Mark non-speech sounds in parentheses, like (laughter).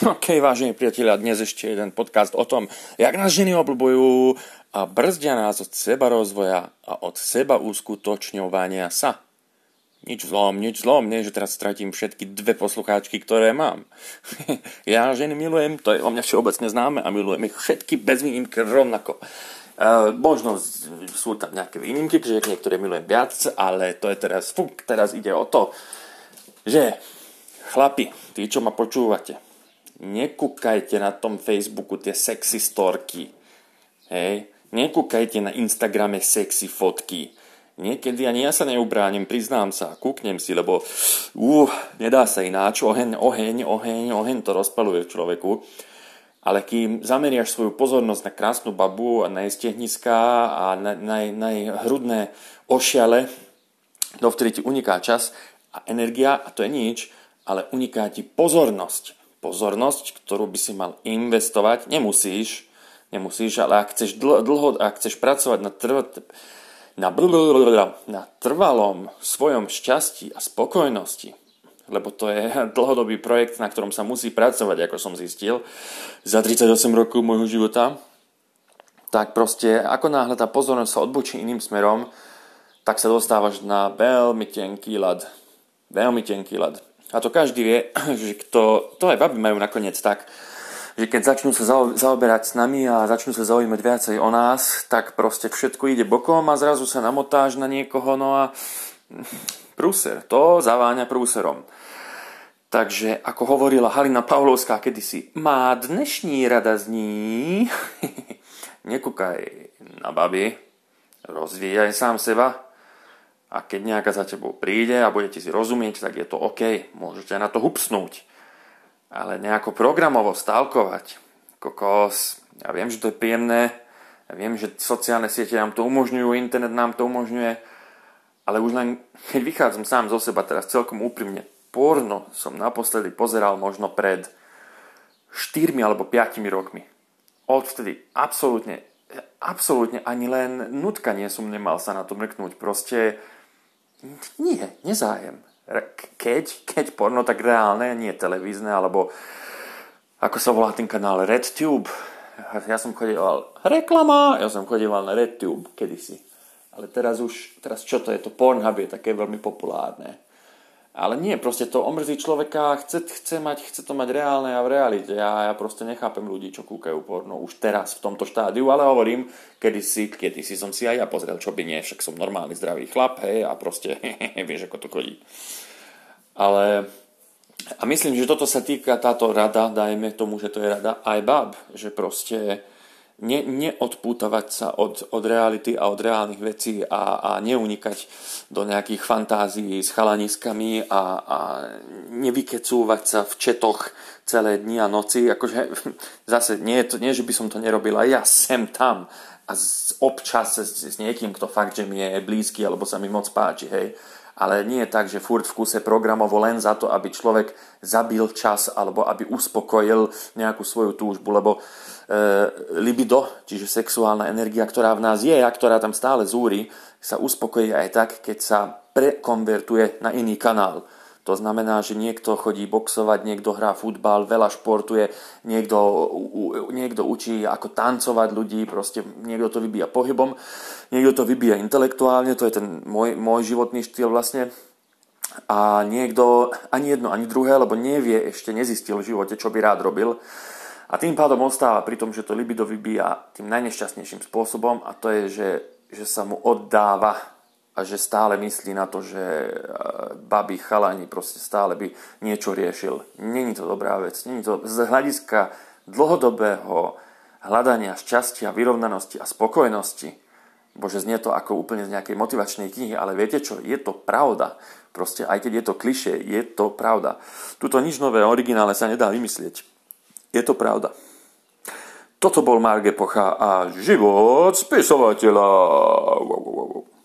OK, vážení priatelia, dnes ešte jeden podcast o tom, jak nás ženy obľúbujú a brzdia nás od seba rozvoja a od seba uskutočňovania sa. Nič zlom, nič zlom, nie, že teraz stratím všetky dve poslucháčky, ktoré mám. (laughs) ja ženy milujem, to je o mňa všeobecne známe a milujem ich všetky bez výnimky rovnako. Uh, možno sú tam nejaké výnimky, že niektoré milujem viac, ale to je teraz, fuk, teraz ide o to, že chlapi, tí, čo ma počúvate, nekúkajte na tom Facebooku tie sexy storky. Hej, nekúkajte na Instagrame sexy fotky. Niekedy ani ja sa neubránim, priznám sa, kúknem si, lebo uh, nedá sa ináč, oheň, oheň, oheň, oheň to rozpaluje v človeku. Ale kým zameriaš svoju pozornosť na krásnu babu a na jej stehniská a na, na, na jej hrudné ošiale, dovtedy ti uniká čas a energia, a to je nič, ale uniká ti pozornosť pozornosť, ktorú by si mal investovať. Nemusíš, nemusíš, ale ak chceš dlho, ak chceš pracovať na, trv, na, na trvalom svojom šťastí a spokojnosti, lebo to je (laughs) dlhodobý projekt, na ktorom sa musí pracovať, ako som zistil, za 38 rokov môjho života, tak proste ako náhle tá pozornosť sa odbočí iným smerom, tak sa dostávaš na veľmi tenký ľad. Veľmi tenký ľad. A to každý vie, (clears throat) že kto, to aj baby majú nakoniec tak, že keď začnú sa zaoberať s nami a začnú sa zaujímať viacej o nás, tak proste všetko ide bokom a zrazu sa namotáš na niekoho, no a (clears throat) prúser, to zaváňa prúserom. Takže, ako hovorila Halina Pavlovská kedysi, má dnešní rada zní, (laughs) nekúkaj na baby, rozvíjaj sám seba, a keď nejaká za tebou príde a budete si rozumieť, tak je to OK, môžete na to hupsnúť. Ale nejako programovo stálkovať, kokos, ja viem, že to je príjemné, ja viem, že sociálne siete nám to umožňujú, internet nám to umožňuje, ale už len keď vychádzam sám zo seba teraz celkom úprimne, porno som naposledy pozeral možno pred 4 alebo 5 rokmi. Odvtedy absolútne, absolútne ani len nutkanie som nemal sa na to mrknúť. Proste nie, nezájem. Keď, keď porno, tak reálne, nie televízne, alebo ako sa volá ten kanál RedTube. Ja som chodieval, reklama, ja som chodieval na RedTube kedysi. Ale teraz už, teraz čo to je, to Pornhub je také veľmi populárne. Ale nie, proste to omrzí človeka, chce, chce, mať, chce to mať reálne a v realite. Ja, ja proste nechápem ľudí, čo kúkajú porno už teraz v tomto štádiu, ale hovorím, kedy si, kedy si som si aj ja pozrel, čo by nie, však som normálny zdravý chlap, hej, a proste (laughs) vieš, ako to chodí. Ale a myslím, že toto sa týka táto rada, dajme tomu, že to je rada aj bab, že proste ne, neodpútavať sa od, od reality a od reálnych vecí a, a neunikať do nejakých fantázií s chalaniskami a, a nevykecúvať sa v četoch celé dni a noci. Akože, (laughs) zase nie, to, nie, že by som to nerobil, aj ja sem tam a z, občas s, s niekým, kto fakt, že mi je blízky alebo sa mi moc páči, hej ale nie je tak, že furt v kuse programovo len za to, aby človek zabil čas alebo aby uspokojil nejakú svoju túžbu, lebo e, libido, čiže sexuálna energia, ktorá v nás je a ktorá tam stále zúri, sa uspokojí aj tak, keď sa prekonvertuje na iný kanál. To znamená, že niekto chodí boxovať, niekto hrá futbal, veľa športuje, niekto, niekto učí ako tancovať ľudí, proste niekto to vybíja pohybom, niekto to vybíja intelektuálne, to je ten môj, môj životný štýl vlastne. A niekto ani jedno, ani druhé, lebo nevie, ešte nezistil v živote, čo by rád robil. A tým pádom ostáva pri tom, že to libido vybíja tým najnešťastnejším spôsobom a to je, že, že sa mu oddáva a že stále myslí na to, že e, babi, chalani proste stále by niečo riešil. Není to dobrá vec. Není to z hľadiska dlhodobého hľadania šťastia, vyrovnanosti a spokojnosti. Bože, znie to ako úplne z nejakej motivačnej knihy, ale viete čo, je to pravda. Proste aj keď je to klišie, je to pravda. Tuto nič nové, originále sa nedá vymyslieť. Je to pravda. Toto bol Marge Pocha a život spisovateľa.